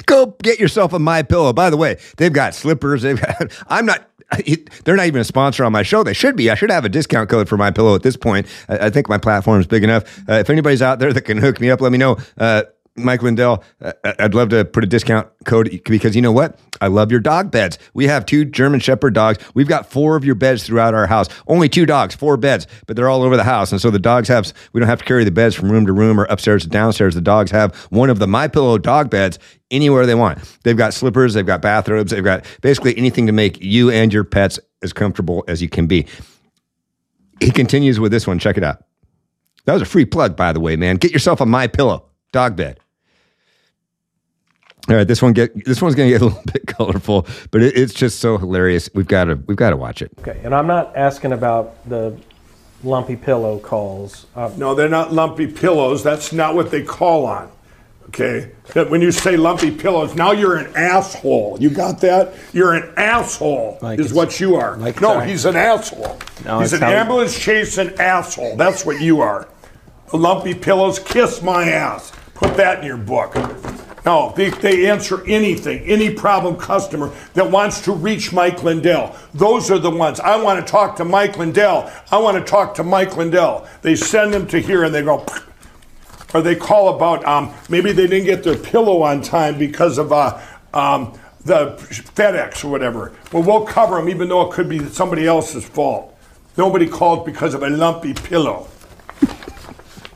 Go get yourself a My Pillow. By the way, they've got slippers. They've got. I'm not. They're not even a sponsor on my show. They should be. I should have a discount code for My Pillow at this point. I, I think my platform is big enough. Uh, if anybody's out there that can hook me up, let me know. Uh, Mike Lindell, uh, I'd love to put a discount code because you know what? I love your dog beds. We have two German Shepherd dogs. We've got four of your beds throughout our house. Only two dogs, four beds, but they're all over the house. And so the dogs have, we don't have to carry the beds from room to room or upstairs to downstairs. The dogs have one of the My Pillow dog beds anywhere they want. They've got slippers, they've got bathrobes, they've got basically anything to make you and your pets as comfortable as you can be. He continues with this one. Check it out. That was a free plug, by the way, man. Get yourself a My Pillow dog bed. All right, this one get this one's gonna get a little bit colorful, but it, it's just so hilarious. We've got to we've got to watch it. Okay, and I'm not asking about the lumpy pillow calls. Uh, No, they're not lumpy pillows. That's not what they call on. Okay? That When you say lumpy pillows, now you're an asshole. You got that? You're an asshole, Like is what you are. like no, sorry. he's an asshole. No, he's an how- ambulance chasing asshole. That's what you are. Lumpy pillows, kiss my ass. Put that in your book. No, they, they answer anything, any problem customer that wants to reach Mike Lindell. Those are the ones. I want to talk to Mike Lindell. I want to talk to Mike Lindell. They send them to here and they go, or they call about um, maybe they didn't get their pillow on time because of uh, um, the FedEx or whatever. Well, we'll cover them even though it could be somebody else's fault. Nobody called because of a lumpy pillow.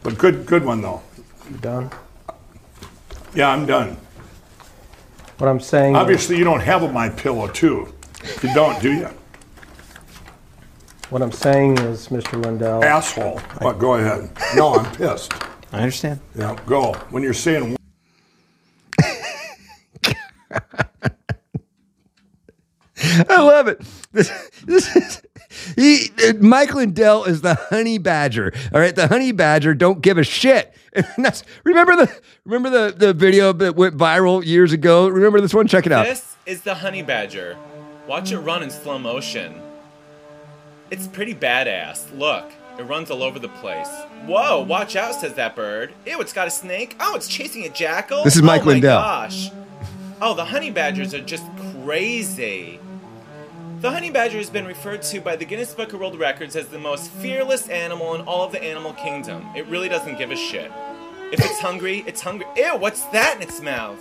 But good, good one though. you done? Yeah, I'm done. What I'm saying. Obviously, you don't have a my pillow too. You don't, do you? What I'm saying is, Mr. Lindell. Asshole. What? Go ahead. No, I'm pissed. I understand. Yeah, go. When you're saying I love it. This, this is he. Mike Lindell is the honey badger. All right, the honey badger don't give a shit. Remember the remember the the video that went viral years ago. Remember this one? Check it out. This is the honey badger. Watch it run in slow motion. It's pretty badass. Look, it runs all over the place. Whoa, watch out, says that bird. Ew, it's got a snake. Oh, it's chasing a jackal. This is Mike oh my Lindell. gosh. Oh, the honey badgers are just crazy. The honey badger has been referred to by the Guinness Book of World Records as the most fearless animal in all of the animal kingdom. It really doesn't give a shit. If it's hungry, it's hungry. Ew, what's that in its mouth?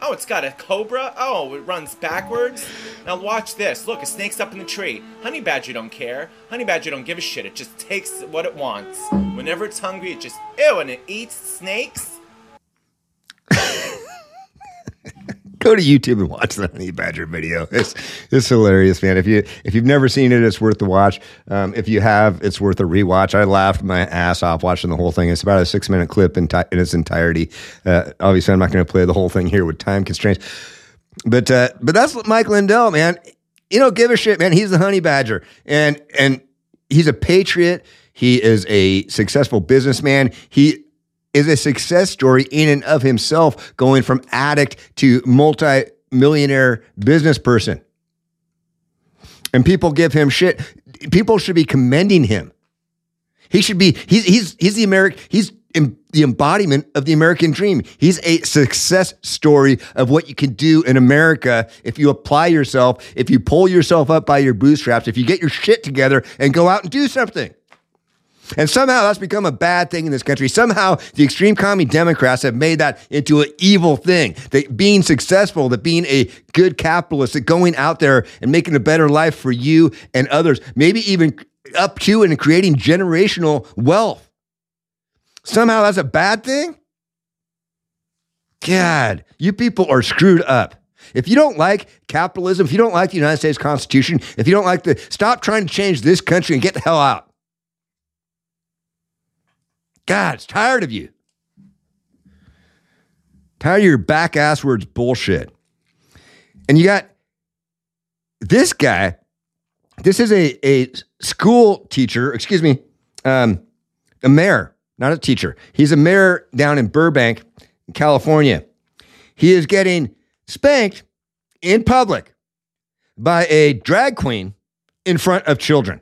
Oh, it's got a cobra. Oh, it runs backwards. Now watch this. Look, a snake's up in the tree. Honey badger don't care. Honey badger don't give a shit. It just takes what it wants. Whenever it's hungry, it just ew, and it eats snakes. Go to YouTube and watch the honey badger video. It's it's hilarious, man. If you if you've never seen it, it's worth the watch. Um, if you have, it's worth a rewatch. I laughed my ass off watching the whole thing. It's about a six minute clip in, ti- in its entirety. Uh, obviously, I'm not going to play the whole thing here with time constraints. But uh, but that's Mike Lindell, man. You don't give a shit, man. He's the honey badger, and and he's a patriot. He is a successful businessman. He is a success story in and of himself, going from addict to multi-millionaire business person. And people give him shit. People should be commending him. He should be. He's he's he's the American. He's the embodiment of the American dream. He's a success story of what you can do in America if you apply yourself, if you pull yourself up by your bootstraps, if you get your shit together and go out and do something. And somehow that's become a bad thing in this country. Somehow the extreme commie Democrats have made that into an evil thing. That being successful, that being a good capitalist, that going out there and making a better life for you and others, maybe even up to and creating generational wealth. Somehow that's a bad thing? God, you people are screwed up. If you don't like capitalism, if you don't like the United States Constitution, if you don't like the, stop trying to change this country and get the hell out. God, it's tired of you. Tired of your back ass words bullshit. And you got this guy. This is a, a school teacher, excuse me, um, a mayor, not a teacher. He's a mayor down in Burbank, California. He is getting spanked in public by a drag queen in front of children.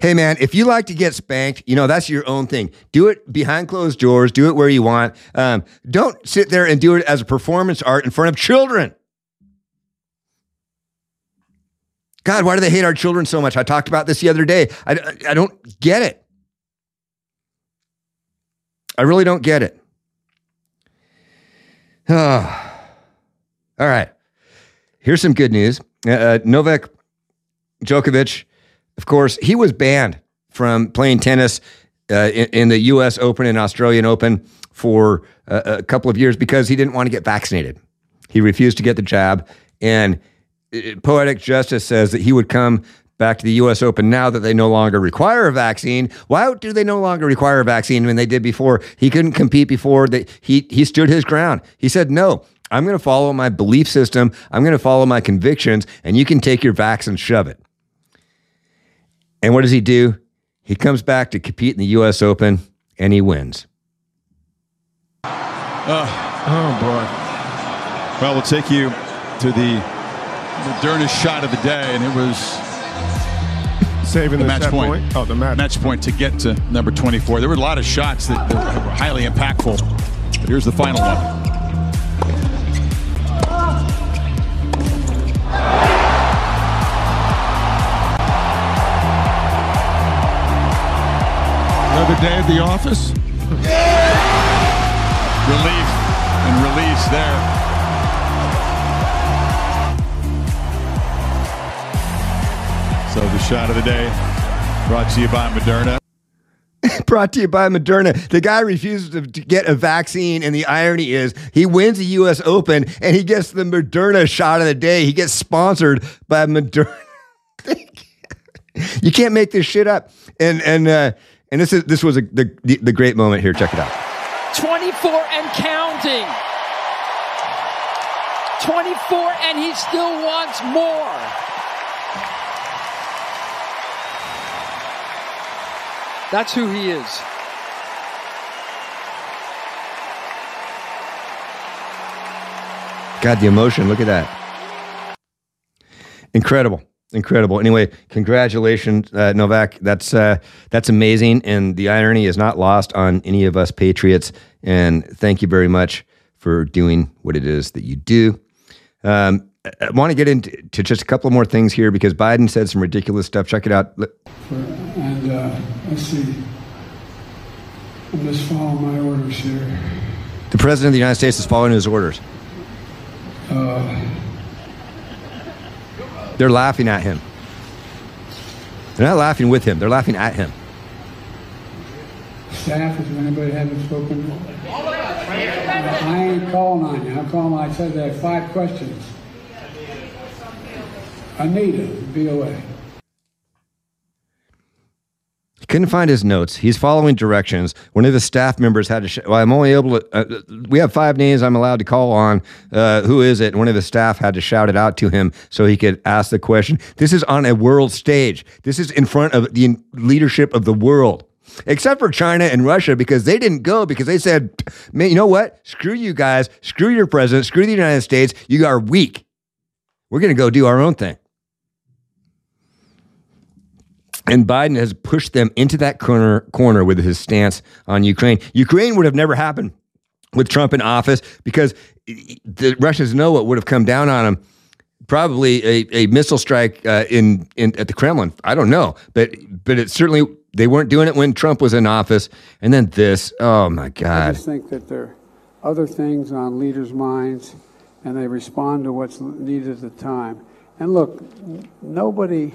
Hey man, if you like to get spanked, you know that's your own thing. Do it behind closed doors. Do it where you want. Um, don't sit there and do it as a performance art in front of children. God, why do they hate our children so much? I talked about this the other day. I, I don't get it. I really don't get it. Oh. All right. Here's some good news. Uh, Novak Djokovic of course, he was banned from playing tennis uh, in, in, the U.S. Open and Australian Open for a, a couple of years because he didn't want to get vaccinated. He refused to get the jab, and uh, poetic justice says that he would come back to the U.S. Open now that they no longer require a vaccine. Why do they no longer require a vaccine when they did before? He couldn't compete before. They, he he stood his ground. He said, "No, I'm going to follow my belief system. I'm going to follow my convictions, and you can take your vax and shove it." And what does he do? He comes back to compete in the U.S. Open and he wins. Uh, oh, boy. Well, we'll take you to the Moderna shot of the day, and it was saving the, the match point. point. Oh, the match. match point to get to number 24. There were a lot of shots that, that were highly impactful. But here's the final one. Another day at the office. Relief and release there. So the shot of the day brought to you by Moderna. brought to you by Moderna. The guy refuses to, to, get a vaccine, and the irony is he wins the U.S. Open and he gets the Moderna shot of the day. He gets sponsored by Moderna. you can't make this shit up. And and uh, and this is this was a, the, the the great moment here. Check it out. 24 and counting. 24 and he still wants more. That's who he is. God, the emotion. Look at that. Incredible. Incredible. Anyway, congratulations, uh, Novak. That's uh, that's amazing, and the irony is not lost on any of us patriots. And thank you very much for doing what it is that you do. Um, I want to get into just a couple more things here because Biden said some ridiculous stuff. Check it out. And uh, let's see. I'm just following my orders here. The president of the United States is following his orders. Uh, they're laughing at him. They're not laughing with him, they're laughing at him. Staff, is anybody haven't spoken? I ain't calling on you. I'm calling, I said there are five questions. Anita, VOA. Couldn't find his notes. He's following directions. One of the staff members had to. Sh- well, I'm only able to. Uh, we have five names I'm allowed to call on. Uh, who is it? One of the staff had to shout it out to him so he could ask the question. This is on a world stage. This is in front of the leadership of the world. Except for China and Russia, because they didn't go because they said, "Man, you know what? Screw you guys. Screw your president. Screw the United States. You are weak. We're going to go do our own thing." And Biden has pushed them into that corner corner with his stance on Ukraine. Ukraine would have never happened with Trump in office because the Russians know what would have come down on them. Probably a, a missile strike uh, in, in at the Kremlin. I don't know, but but it certainly they weren't doing it when Trump was in office. And then this, oh my God! I just think that there are other things on leaders' minds, and they respond to what's needed at the time. And look, nobody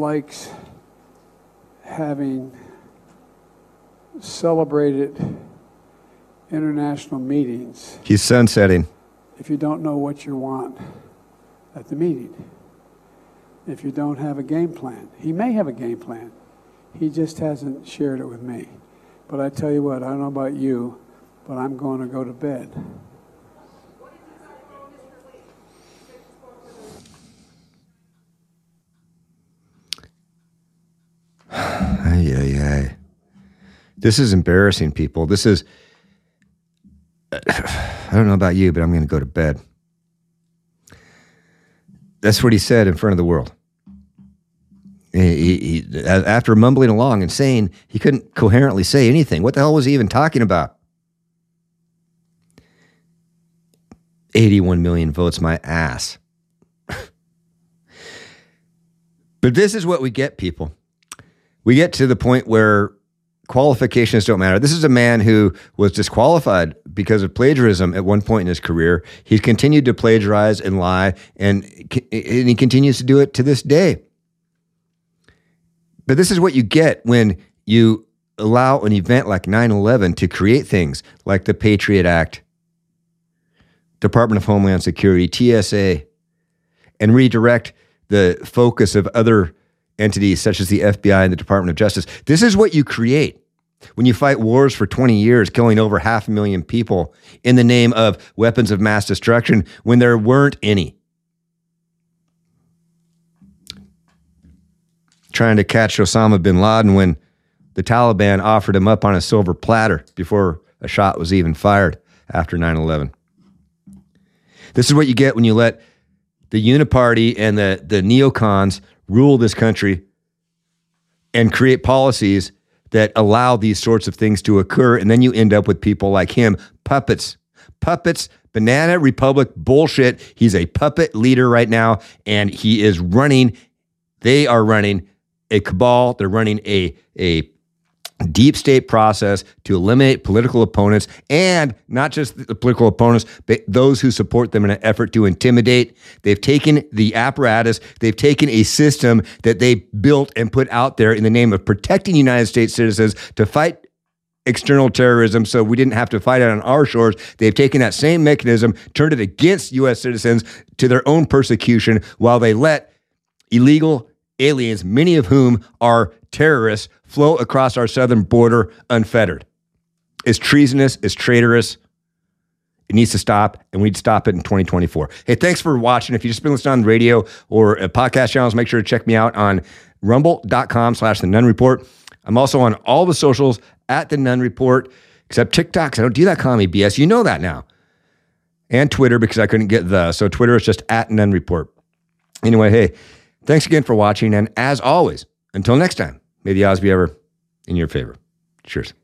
likes having celebrated international meetings He's sunsetting. if you don't know what you want at the meeting. If you don't have a game plan. He may have a game plan. He just hasn't shared it with me. But I tell you what, I don't know about you, but I'm going to go to bed. Ay, ay. This is embarrassing, people. This is. I don't know about you, but I'm going to go to bed. That's what he said in front of the world. He, he, he- after mumbling along and saying he couldn't coherently say anything. What the hell was he even talking about? 81 million votes, my ass. but this is what we get, people we get to the point where qualifications don't matter. This is a man who was disqualified because of plagiarism at one point in his career. He's continued to plagiarize and lie, and, and he continues to do it to this day. But this is what you get when you allow an event like 9 11 to create things like the Patriot Act, Department of Homeland Security, TSA, and redirect the focus of other entities such as the FBI and the Department of Justice. This is what you create when you fight wars for 20 years, killing over half a million people in the name of weapons of mass destruction when there weren't any. Trying to catch Osama bin Laden when the Taliban offered him up on a silver platter before a shot was even fired after 9 11. This is what you get when you let the uniparty and the, the neocons rule this country and create policies that allow these sorts of things to occur. And then you end up with people like him, puppets, puppets, banana republic bullshit. He's a puppet leader right now, and he is running, they are running a cabal, they're running a, a deep state process to eliminate political opponents and not just the political opponents, but those who support them in an effort to intimidate. They've taken the apparatus, they've taken a system that they built and put out there in the name of protecting United States citizens to fight external terrorism so we didn't have to fight it on our shores. They've taken that same mechanism, turned it against US citizens to their own persecution while they let illegal aliens, many of whom are terrorists, flow across our southern border unfettered. It's treasonous, it's traitorous. It needs to stop, and we need to stop it in 2024. Hey, thanks for watching. If you've just been listening on the radio or uh, podcast channels, make sure to check me out on rumble.com slash the Nunn Report. I'm also on all the socials at the Nunn Report, except TikTok, 'cause I don't do that comedy BS. You know that now. And Twitter, because I couldn't get the. So Twitter is just at Nunn Report. Anyway, hey, thanks again for watching. And as always, until next time, may the odds be ever in your favor. Cheers.